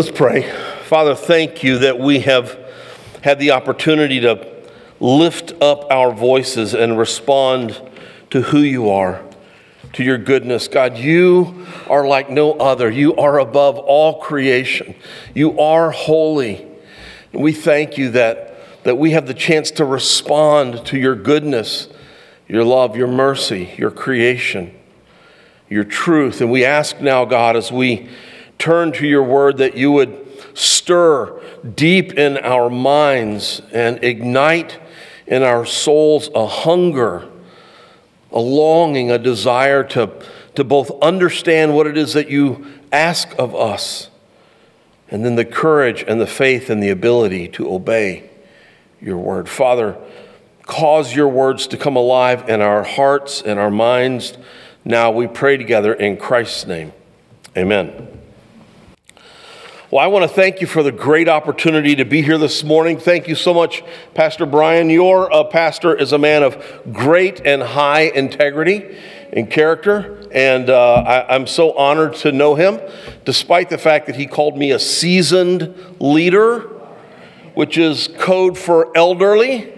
Let's pray. Father, thank you that we have had the opportunity to lift up our voices and respond to who you are, to your goodness. God, you are like no other. You are above all creation. You are holy. And we thank you that, that we have the chance to respond to your goodness, your love, your mercy, your creation, your truth. And we ask now, God, as we turn to your word, that you would stir deep in our minds and ignite in our souls a hunger, a longing, a desire to, to both understand what it is that you ask of us, and then the courage and the faith and the ability to obey your word. Father, cause your words to come alive in our hearts and our minds. Now we pray together in Christ's name. Amen. Well, I want to thank you for the great opportunity to be here this morning. Thank you so much, Pastor Brian. Your uh, pastor is a man of great and high integrity and character, and uh, I, I'm so honored to know him, despite the fact that he called me a seasoned leader, which is code for elderly.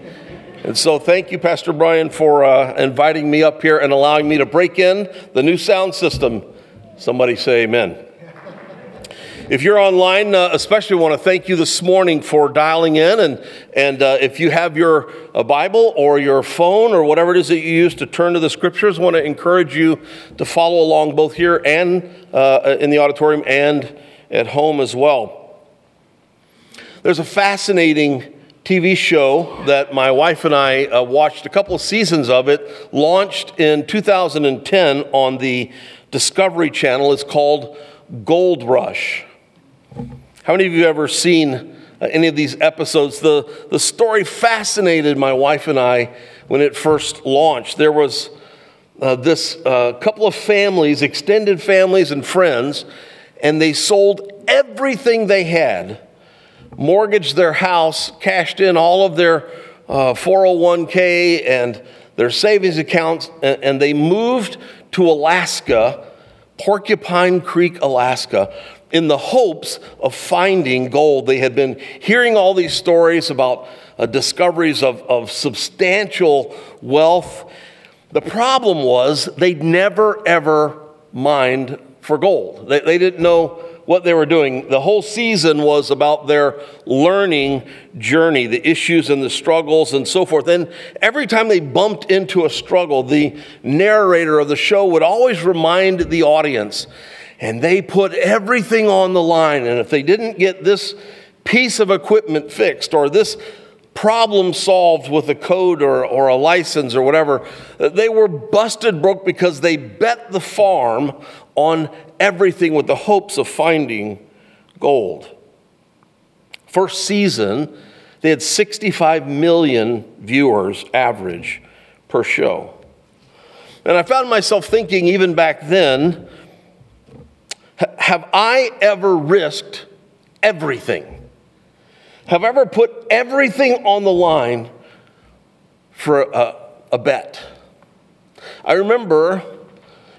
And so, thank you, Pastor Brian, for uh, inviting me up here and allowing me to break in the new sound system. Somebody say amen. If you're online, uh, especially want to thank you this morning for dialing in. And, and uh, if you have your uh, Bible or your phone or whatever it is that you use to turn to the scriptures, want to encourage you to follow along both here and uh, in the auditorium and at home as well. There's a fascinating TV show that my wife and I uh, watched a couple of seasons of it, launched in 2010 on the Discovery Channel. It's called Gold Rush. How many of you ever seen uh, any of these episodes? The, the story fascinated my wife and I when it first launched. There was uh, this uh, couple of families, extended families and friends, and they sold everything they had, mortgaged their house, cashed in all of their uh, 401k and their savings accounts, and, and they moved to Alaska, Porcupine Creek, Alaska, in the hopes of finding gold. They had been hearing all these stories about uh, discoveries of, of substantial wealth. The problem was they'd never, ever mined for gold. They, they didn't know what they were doing. The whole season was about their learning journey, the issues and the struggles and so forth. And every time they bumped into a struggle, the narrator of the show would always remind the audience and they put everything on the line. And if they didn't get this piece of equipment fixed or this problem solved with a code or, or a license or whatever, they were busted broke because they bet the farm on everything with the hopes of finding gold. First season, they had 65 million viewers average per show. And I found myself thinking, even back then, have I ever risked everything? Have I ever put everything on the line for a, a bet? I remember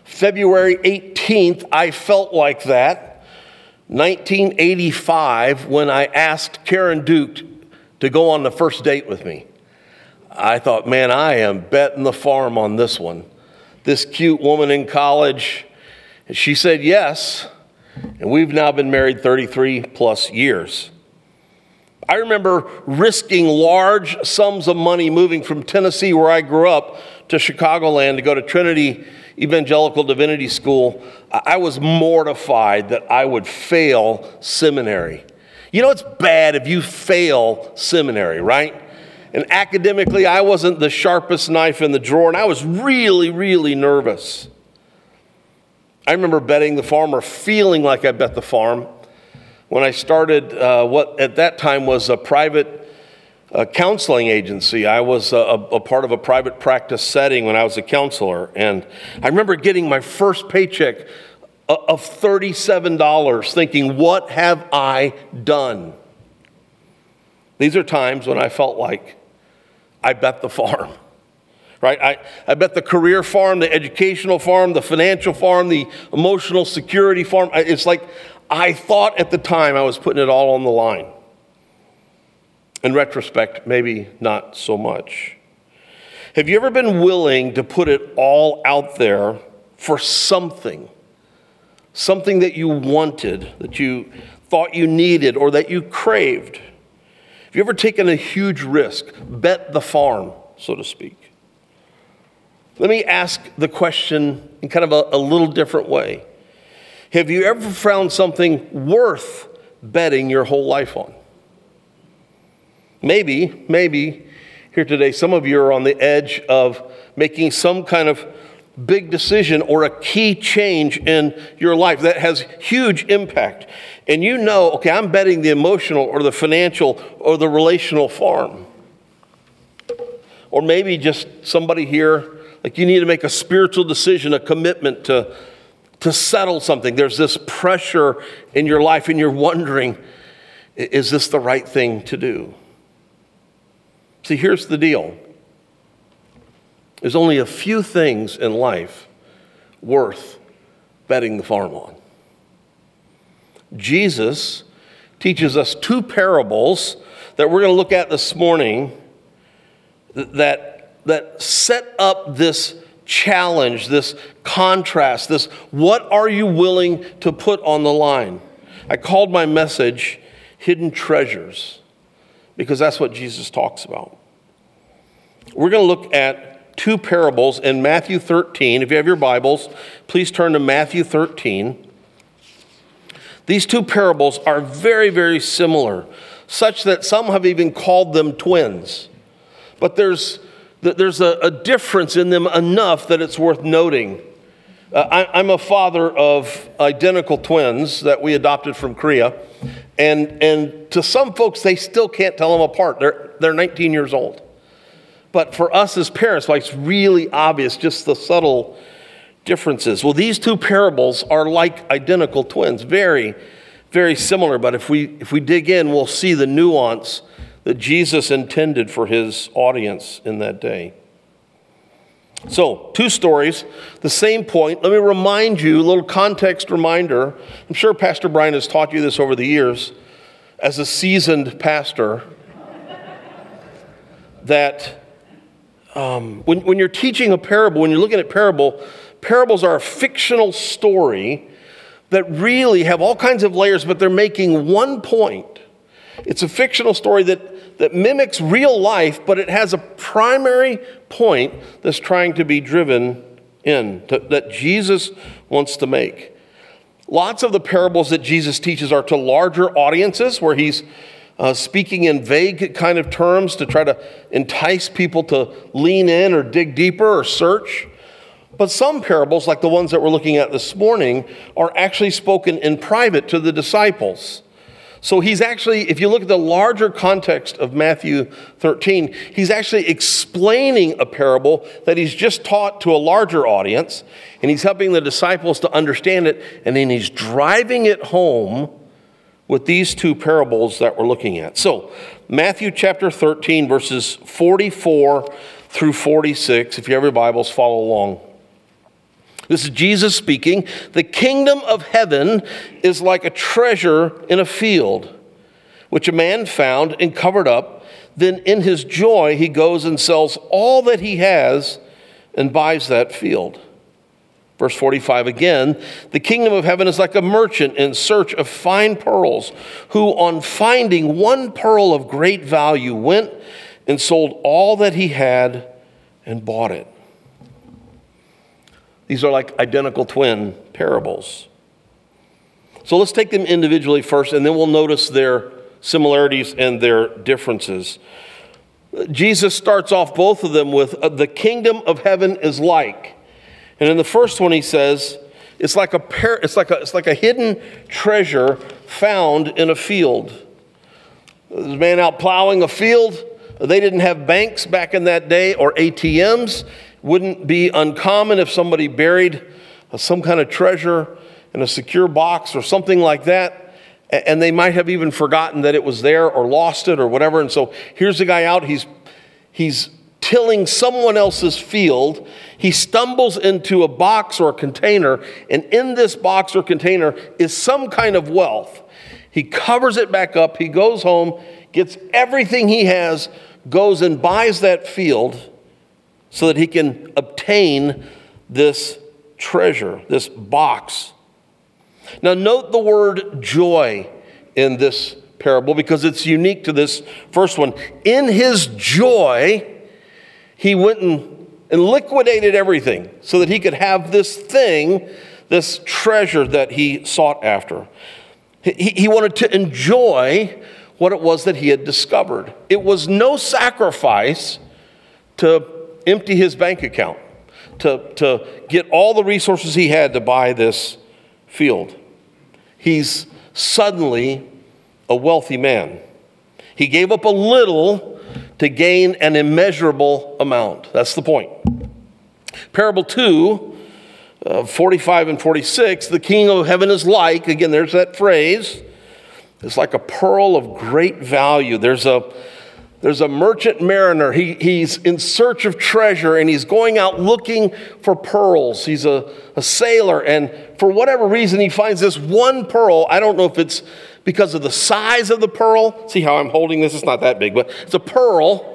February 18th, I felt like that. 1985, when I asked Karen Duke to go on the first date with me. I thought, man, I am betting the farm on this one. This cute woman in college, she said yes, and we've now been married 33 plus years. I remember risking large sums of money moving from Tennessee, where I grew up, to Chicagoland to go to Trinity Evangelical Divinity School. I was mortified that I would fail seminary. You know, it's bad if you fail seminary, right? And academically, I wasn't the sharpest knife in the drawer, and I was really, really nervous. I remember betting the farm or feeling like I bet the farm when I started uh, what at that time was a private uh, counseling agency. I was a, a, part of a private practice setting when I was a counselor. And I remember getting my first paycheck uh, of $37 thinking, what have I done? These are times when I felt like I bet the farm right? I, I bet the career farm, the educational farm, the financial farm, the emotional security farm, it's like I thought at the time I was putting it all on the line. In retrospect, maybe not so much. Have you ever been willing to put it all out there for something? Something that you wanted, that you thought you needed, or that you craved? Have you ever taken a huge risk, bet the farm, so to speak? Let me ask the question in kind of a, a little different way. Have you ever found something worth betting your whole life on? Maybe, maybe here today, some of you are on the edge of making some kind of big decision or a key change in your life that has huge impact. And you know, okay, I'm betting the emotional or the financial or the relational farm. Or maybe just somebody here, like you need to make a spiritual decision, a commitment to, to settle something. There's this pressure in your life, and you're wondering, is this the right thing to do? See, here's the deal there's only a few things in life worth betting the farm on. Jesus teaches us two parables that we're going to look at this morning that, that set up this challenge, this contrast, this what are you willing to put on the line? I called my message Hidden Treasures because that's what Jesus talks about. We're going to look at two parables in Matthew 13. If you have your Bibles, please turn to Matthew 13. These two parables are very, very similar, such that some have even called them twins. But there's, there's a, a difference in them enough that it's worth noting. Uh, I, am a father of identical twins that we adopted from Korea. And, and to some folks, they still can't tell them apart. They're, they're 19 years old. But for us as parents, like it's really obvious, just the subtle differences. Well, these two parables are like identical twins, very, very similar. But if we, if we dig in, we'll see the nuance that Jesus intended for his audience in that day. So, two stories, the same point. Let me remind you, a little context reminder. I'm sure Pastor Brian has taught you this over the years as a seasoned pastor that um, when, when you're teaching a parable, when you're looking at parable, parables are a fictional story that really have all kinds of layers, but they're making one point. It's a fictional story that, that mimics real life, but it has a primary point that's trying to be driven in, to, that Jesus wants to make. Lots of the parables that Jesus teaches are to larger audiences where he's uh, speaking in vague kind of terms to try to entice people to lean in or dig deeper or search. But some parables, like the ones that we're looking at this morning, are actually spoken in private to the disciples. So he's actually, if you look at the larger context of Matthew 13, he's actually explaining a parable that he's just taught to a larger audience, and he's helping the disciples to understand it, and then he's driving it home with these two parables that we're looking at. So, Matthew chapter 13, verses 44 through 46. If you have your Bibles, follow along. This is Jesus speaking. The kingdom of heaven is like a treasure in a field, which a man found and covered up. Then, in his joy, he goes and sells all that he has and buys that field. Verse 45 again, the kingdom of heaven is like a merchant in search of fine pearls, who, on finding one pearl of great value, went and sold all that he had and bought it. These are like identical twin parables. So let's take them individually first, and then we'll notice their similarities and their differences. Jesus starts off both of them with uh, the kingdom of heaven is like. And in the first one, he says, it's like a, par- it's like a, it's like a hidden treasure found in a field. There's a man out plowing a field. They didn't have banks back in that day or ATMs. Wouldn't be uncommon if somebody buried uh, some kind of treasure in a secure box or something like that. And they might have even forgotten that it was there or lost it or whatever. And so here's the guy out. He's, he's tilling someone else's field, he stumbles into a box or a container, and in this box or container is some kind of wealth. He covers it back up, he goes home, gets everything he has, goes and buys that field so that he can obtain this treasure, this box. Now, note the word joy in this parable because it's unique to this first one. In his joy, he went and, and liquidated everything so that he could have this thing, this treasure that he sought after. He, he wanted to enjoy what it was that he had discovered. It was no sacrifice to empty his bank account, to, to get all the resources he had to buy this field. He's suddenly a wealthy man. He gave up a little to gain an immeasurable amount. That's the point. Parable 2, uh, 45 and 46, the king of heaven is like, again, there's that phrase, it's like a pearl of great value. There's a there's a merchant mariner. He, he's in search of treasure and he's going out looking for pearls. He's a, a sailor, and for whatever reason, he finds this one pearl. I don't know if it's because of the size of the pearl. See how I'm holding this? It's not that big, but it's a pearl.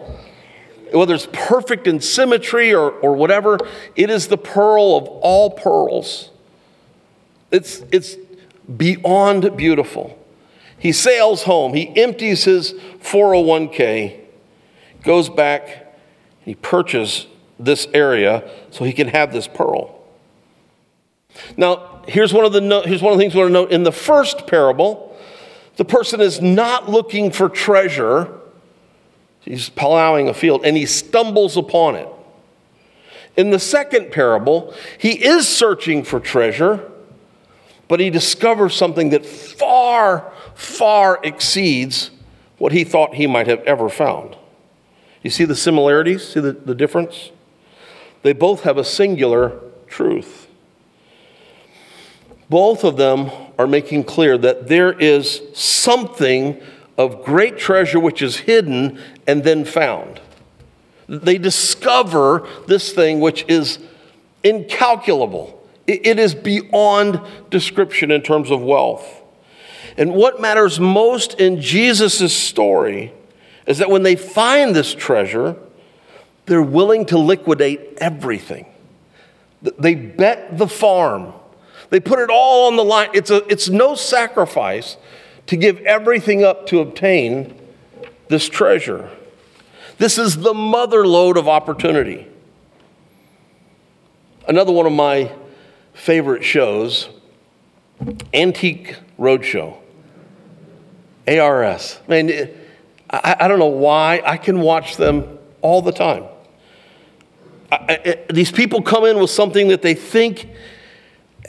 Whether it's perfect in symmetry or, or whatever, it is the pearl of all pearls. It's, it's beyond beautiful. He sails home. He empties his 401k, goes back, he purchases this area so he can have this pearl. Now, here's one of the, no- here's one of the things we want to note. In the first parable, the person is not looking for treasure. He's plowing a field and he stumbles upon it. In the second parable, he is searching for treasure, but he discovers something that far, far exceeds what he thought he might have ever found. You see the similarities? See the, the difference? They both have a singular truth. Both of them are making clear that there is something of great treasure which is hidden and then found. They discover this thing which is incalculable. It is beyond description in terms of wealth. And what matters most in Jesus' story is that when they find this treasure, they're willing to liquidate everything. They bet the farm they put it all on the line. It's, a, it's no sacrifice to give everything up to obtain this treasure. This is the mother lode of opportunity. Another one of my favorite shows, Antique Roadshow, ARS. Man, I, I don't know why. I can watch them all the time. I, I, these people come in with something that they think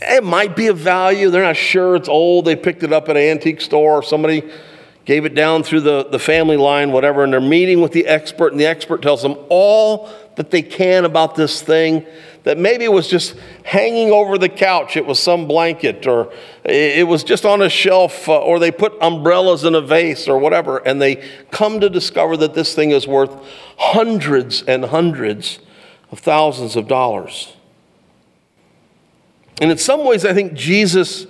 it might be of value. They're not sure it's old. They picked it up at an antique store or somebody gave it down through the, the family line, whatever, and they're meeting with the expert, and the expert tells them all that they can about this thing. That maybe it was just hanging over the couch, it was some blanket, or it was just on a shelf, uh, or they put umbrellas in a vase, or whatever, and they come to discover that this thing is worth hundreds and hundreds of thousands of dollars. And in some ways, I think Jesus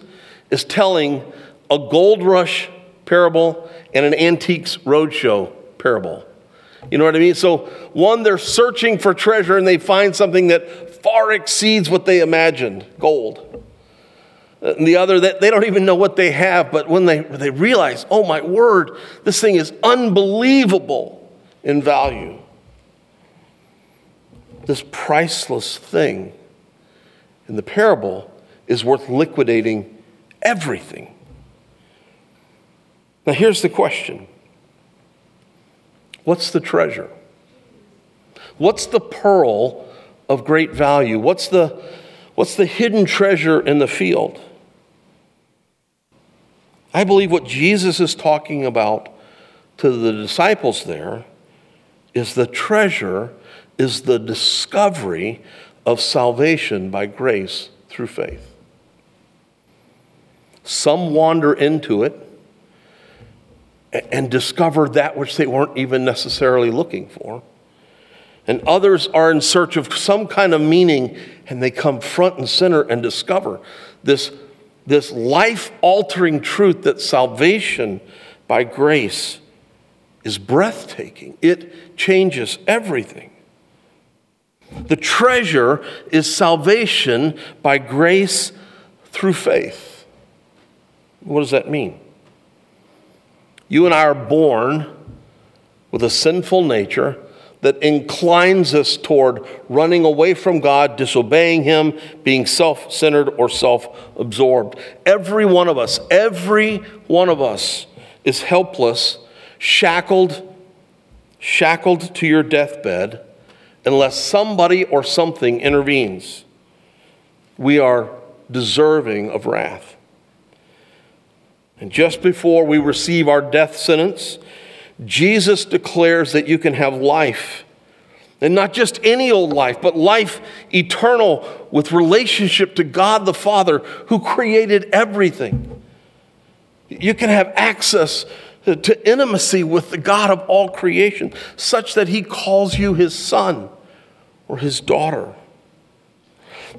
is telling a gold rush parable and an antiques roadshow parable. You know what I mean? So, one, they're searching for treasure and they find something that far exceeds what they imagined gold. And the other, that they don't even know what they have, but when they, they realize, oh my word, this thing is unbelievable in value. This priceless thing in the parable is worth liquidating everything. Now, here's the question What's the treasure? What's the pearl of great value? What's the, what's the hidden treasure in the field? I believe what Jesus is talking about to the disciples there is the treasure, is the discovery of salvation by grace through faith. Some wander into it and discover that which they weren't even necessarily looking for. and others are in search of some kind of meaning, and they come front and center and discover this, this life altering truth that salvation by grace is breathtaking. It changes everything. The treasure is salvation by grace through faith. What does that mean? You and I are born with a sinful nature that inclines us toward running away from God, disobeying Him, being self centered or self absorbed. Every one of us, every one of us is helpless, shackled, shackled to your deathbed unless somebody or something intervenes. We are deserving of wrath. And just before we receive our death sentence, Jesus declares that you can have life. And not just any old life, but life eternal with relationship to God the Father who created everything. You can have access to intimacy with the God of all creation, such that He calls you His son or His daughter.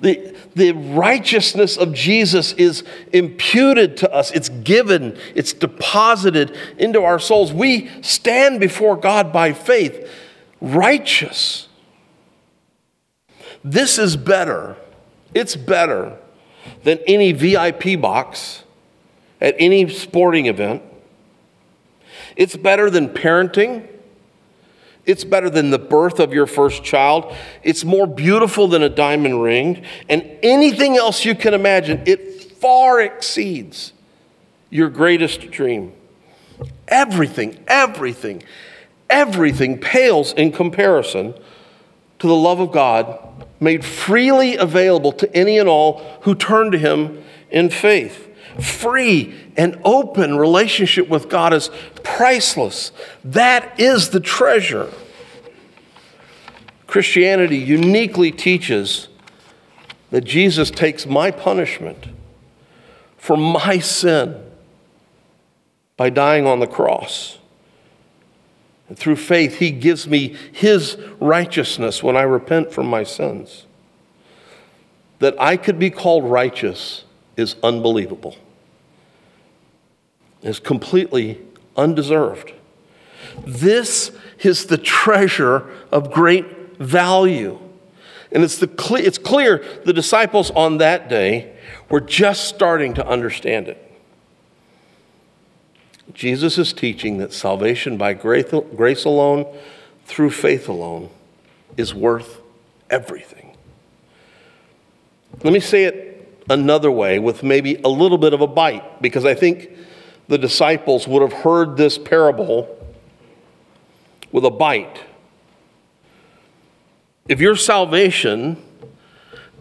The, the righteousness of Jesus is imputed to us, it's given, it's deposited into our souls. We stand before God by faith, righteous. This is better. It's better than any VIP box at any sporting event. It's better than parenting. It's better than the birth of your first child. It's more beautiful than a diamond ring. And anything else you can imagine, it far exceeds your greatest dream. Everything, everything, everything pales in comparison to the love of God made freely available to any and all who turn to Him in faith free and open relationship with God is priceless. That is the treasure. Christianity uniquely teaches that Jesus takes my punishment for my sin by dying on the cross. And through faith, He gives me His righteousness when I repent from my sins. That I could be called righteous is unbelievable, is completely undeserved. This is the treasure of great value. And it's, the cle- it's clear the disciples on that day were just starting to understand it. Jesus is teaching that salvation by grace alone, through faith alone, is worth everything. Let me say it another way with maybe a little bit of a bite, because I think the disciples would have heard this parable with a bite. If your salvation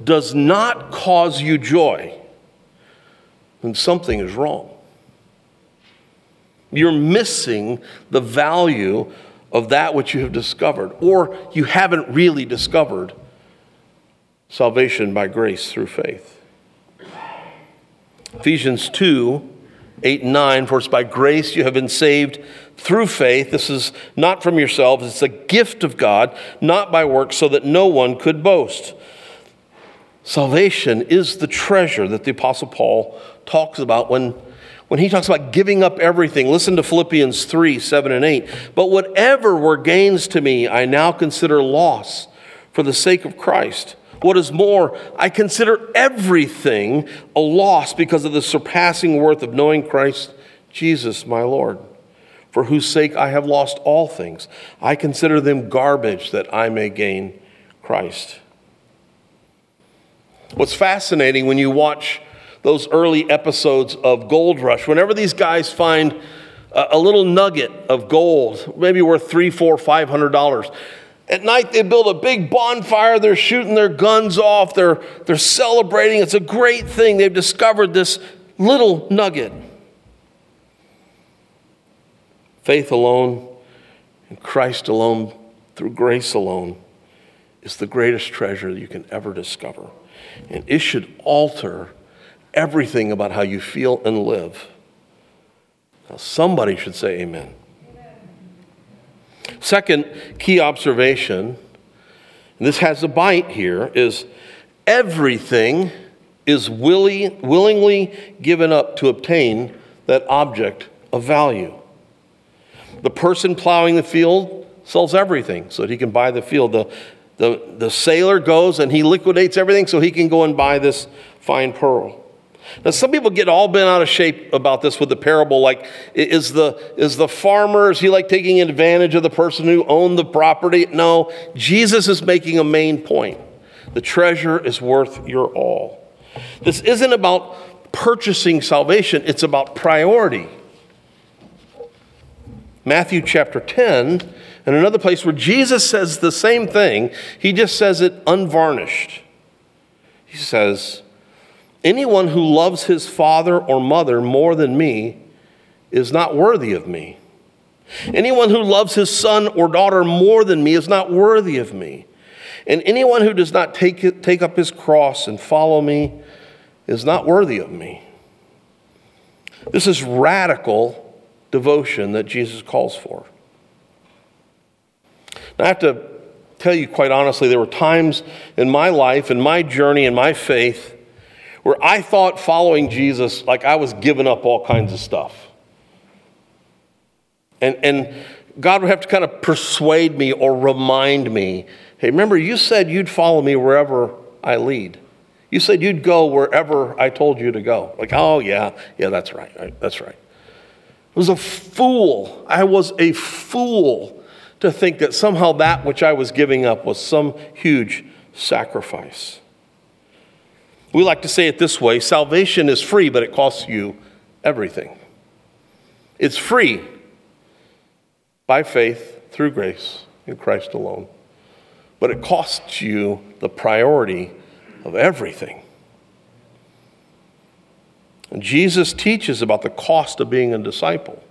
does not cause you joy, then something is wrong. You're missing the value of that which you have discovered, or you haven't really discovered salvation by grace through faith. Ephesians 2 8 and 9, for it's by grace you have been saved through faith. This is not from yourselves, it's a gift of God, not by works, so that no one could boast. Salvation is the treasure that the Apostle Paul talks about when, when he talks about giving up everything. Listen to Philippians 3 7 and 8. But whatever were gains to me, I now consider loss for the sake of Christ. What is more, I consider everything a loss because of the surpassing worth of knowing Christ Jesus, my Lord, for whose sake I have lost all things. I consider them garbage that I may gain Christ. What's fascinating when you watch those early episodes of Gold Rush, whenever these guys find a, little nugget of gold, maybe worth three, four, five hundred dollars, at night, they build a big bonfire. They're shooting their guns off. They're, they're celebrating. It's a great thing. They've discovered this little nugget. Faith alone and Christ alone, through grace alone, is the greatest treasure you can ever discover. And it should alter everything about how you feel and live. Now, somebody should say amen. Second key observation and this has a bite here, is everything is willy, willingly given up to obtain that object of value. The person plowing the field sells everything so that he can buy the field. The, the, the sailor goes and he liquidates everything so he can go and buy this fine pearl. Now, some people get all bent out of shape about this with the parable. Like, is the, is the farmer, is he like taking advantage of the person who owned the property? No, Jesus is making a main point. The treasure is worth your all. This isn't about purchasing salvation, it's about priority. Matthew chapter 10, and another place where Jesus says the same thing, he just says it unvarnished. He says, Anyone who loves his father or mother more than me is not worthy of me. Anyone who loves his son or daughter more than me is not worthy of me. And anyone who does not take, it, take up his cross and follow me is not worthy of me. This is radical devotion that Jesus calls for. Now, I have to tell you quite honestly, there were times in my life, in my journey, in my faith, where I thought following Jesus, like I was giving up all kinds of stuff. And, and God would have to kind of persuade me or remind me hey, remember, you said you'd follow me wherever I lead. You said you'd go wherever I told you to go. Like, oh, yeah, yeah, that's right, that's right. I was a fool. I was a fool to think that somehow that which I was giving up was some huge sacrifice. We like to say it this way salvation is free, but it costs you everything. It's free by faith through grace in Christ alone, but it costs you the priority of everything. And Jesus teaches about the cost of being a disciple.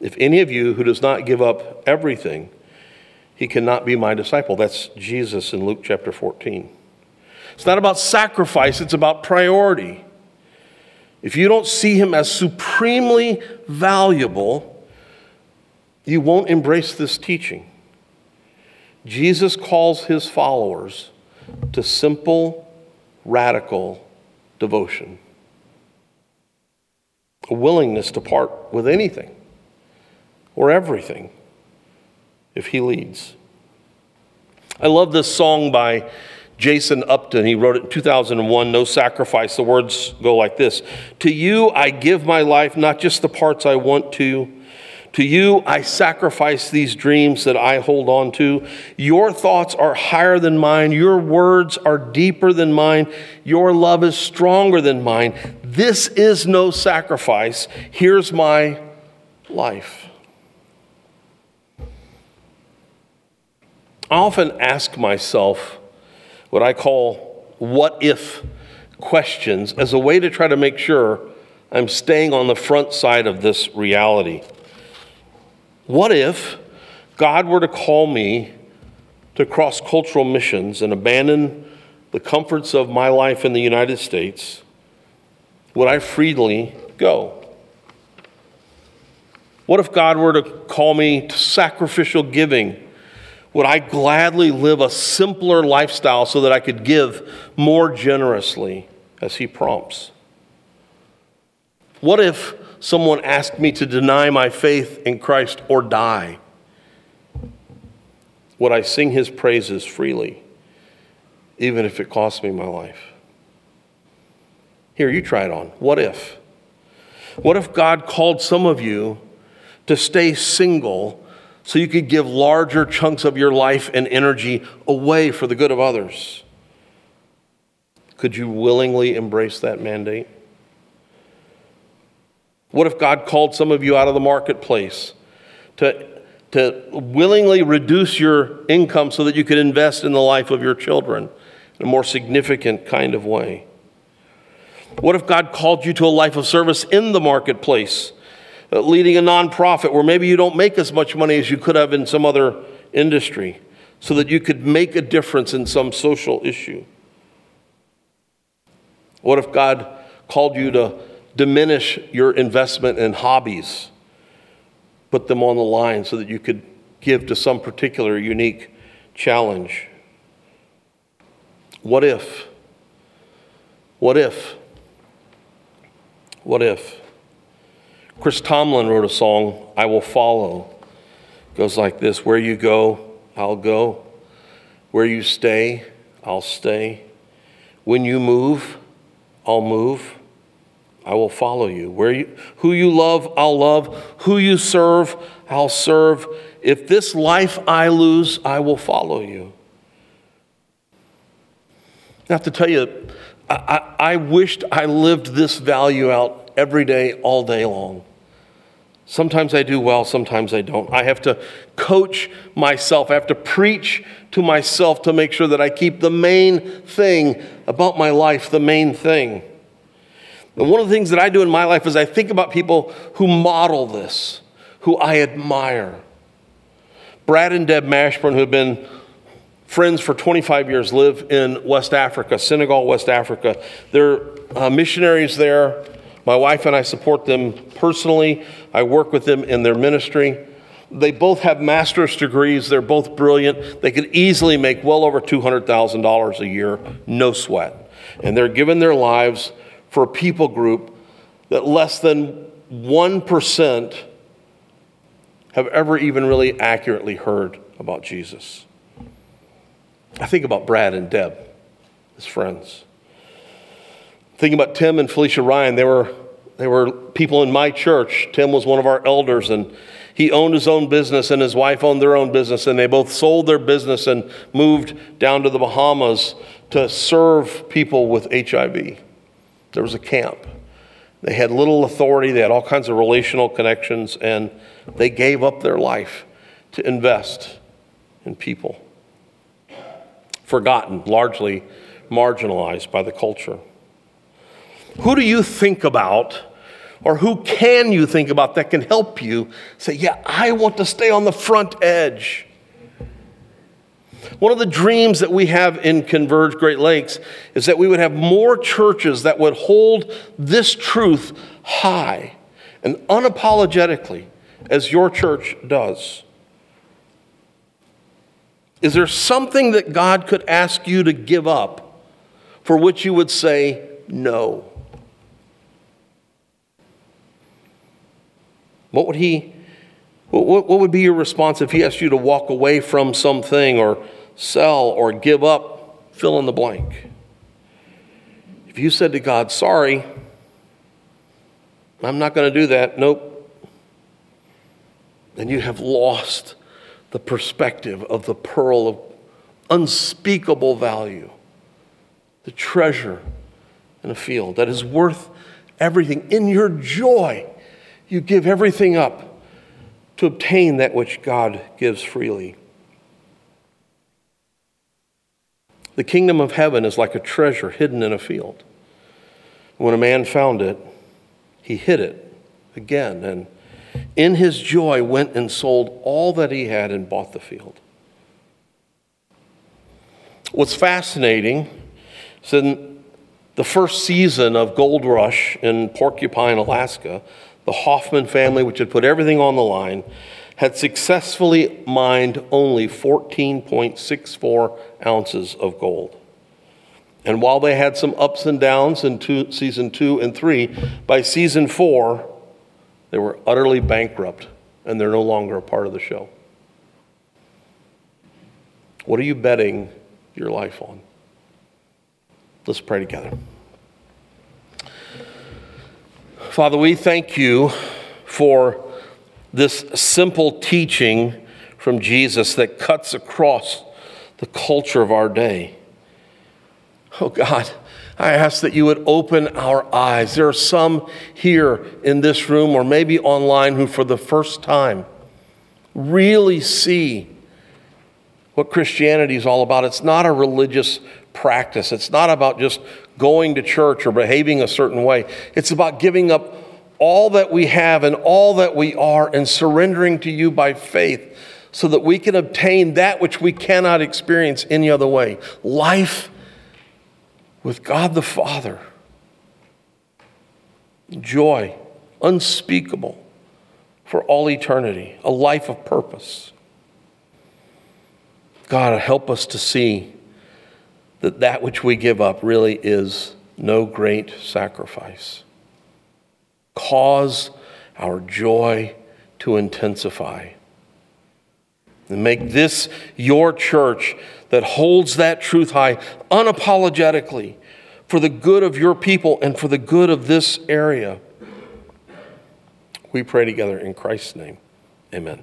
If any of you who does not give up everything, he cannot be my disciple. That's Jesus in Luke chapter 14. It's not about sacrifice, it's about priority. If you don't see him as supremely valuable, you won't embrace this teaching. Jesus calls his followers to simple, radical devotion, a willingness to part with anything or everything if he leads. I love this song by Jason Upton, he wrote it in 2001, No Sacrifice. The words go like this To you I give my life, not just the parts I want to. To you I sacrifice these dreams that I hold on to. Your thoughts are higher than mine. Your words are deeper than mine. Your love is stronger than mine. This is no sacrifice. Here's my life. I often ask myself, what I call what if questions as a way to try to make sure I'm staying on the front side of this reality. What if God were to call me to cross cultural missions and abandon the comforts of my life in the United States? Would I freely go? What if God were to call me to sacrificial giving would I gladly live a simpler lifestyle so that I could give more generously as He prompts? What if someone asked me to deny my faith in Christ or die? Would I sing His praises freely, even if it cost me my life? Here, you try it on. What if? What if God called some of you to stay single so you could give larger chunks of your life and energy away for the good of others. Could you willingly embrace that mandate? What if God called some of you out of the marketplace to, to willingly reduce your income so that you could invest in the life of your children in a more significant kind of way? What if God called you to a life of service in the marketplace Uh, leading a nonprofit where maybe you don't make as much money as you could have in some other industry so that you could make a difference in some social issue? What if God called you to diminish your investment in hobbies, put them on the line so that you could give to some particular unique challenge. What if? What if? What if? Chris Tomlin wrote a song, I Will Follow. It goes like this Where you go, I'll go. Where you stay, I'll stay. When you move, I'll move. I will follow you. Where you who you love, I'll love. Who you serve, I'll serve. If this life I lose, I will follow you. I have to tell you, I, I, I wished I lived this value out every day, all day long. Sometimes I do well, sometimes I don't. I have to coach myself, I have to preach to myself to make sure that I keep the main thing about my life the main thing. And one of the things that I do in my life is I think about people who model this, who I admire. Brad and Deb Mashburn, who have been friends for 25 years, live in West Africa, Senegal, West Africa. They're uh, missionaries there. My wife and I support them personally. I work with them in their ministry. They both have master's degrees. They're both brilliant. They could easily make well over $200,000 a year, no sweat. And they're giving their lives for a people group that less than 1% have ever even really accurately heard about Jesus. I think about Brad and Deb, his friends. Think about Tim and Felicia Ryan. They were, they were people in my church. Tim was one of our elders, and he owned his own business, and his wife owned their own business, and they both sold their business and moved down to the Bahamas to serve people with HIV. There was a camp. They had little authority, they had all kinds of relational connections, and they gave up their life to invest in people. Forgotten, largely marginalized by the culture. Who do you think about, or who can you think about that can help you say, Yeah, I want to stay on the front edge? One of the dreams that we have in Converge Great Lakes is that we would have more churches that would hold this truth high and unapologetically as your church does. Is there something that God could ask you to give up for which you would say no? What would he what, would be your response if he asked you to walk away from something or sell or give up, fill in the blank? If you said to God, sorry, I'm not going to do that, nope, then you have lost the perspective of the pearl of unspeakable value, the treasure in a field that is worth everything. In your joy, you give everything up to obtain that which God gives freely. The kingdom of heaven is like a treasure hidden in a field. When a man found it, he hid it again and in his joy went and sold all that he had and bought the field. What's fascinating is in the first season of Gold Rush in Porcupine, Alaska, the Hoffman family, which had put everything on the line, had successfully mined only 14.64 ounces of gold. And while they had some ups and downs in two, season two and three, by season four, they were utterly bankrupt and they're no longer a part of the show. What are you betting your life on? Let's pray together. Father, we thank you for this simple teaching from Jesus that cuts across the culture of our day. Oh God, I ask that you would open our eyes. There are some here in this room or maybe online who, for the first time, really see what Christianity is all about. It's not a religious practice, it's not about just going to church or behaving a certain way. It's about giving up all that we have and all that we are and surrendering to you by faith so that we can obtain that which we cannot experience any other way life with God the Father. Joy unspeakable for all eternity, a life of purpose. God, help us to see that that which we give up really is no great sacrifice. Cause our joy to intensify. And make this your church that holds that truth high unapologetically for the good of your people and for the good of this area. We pray together in Christ's name. Amen.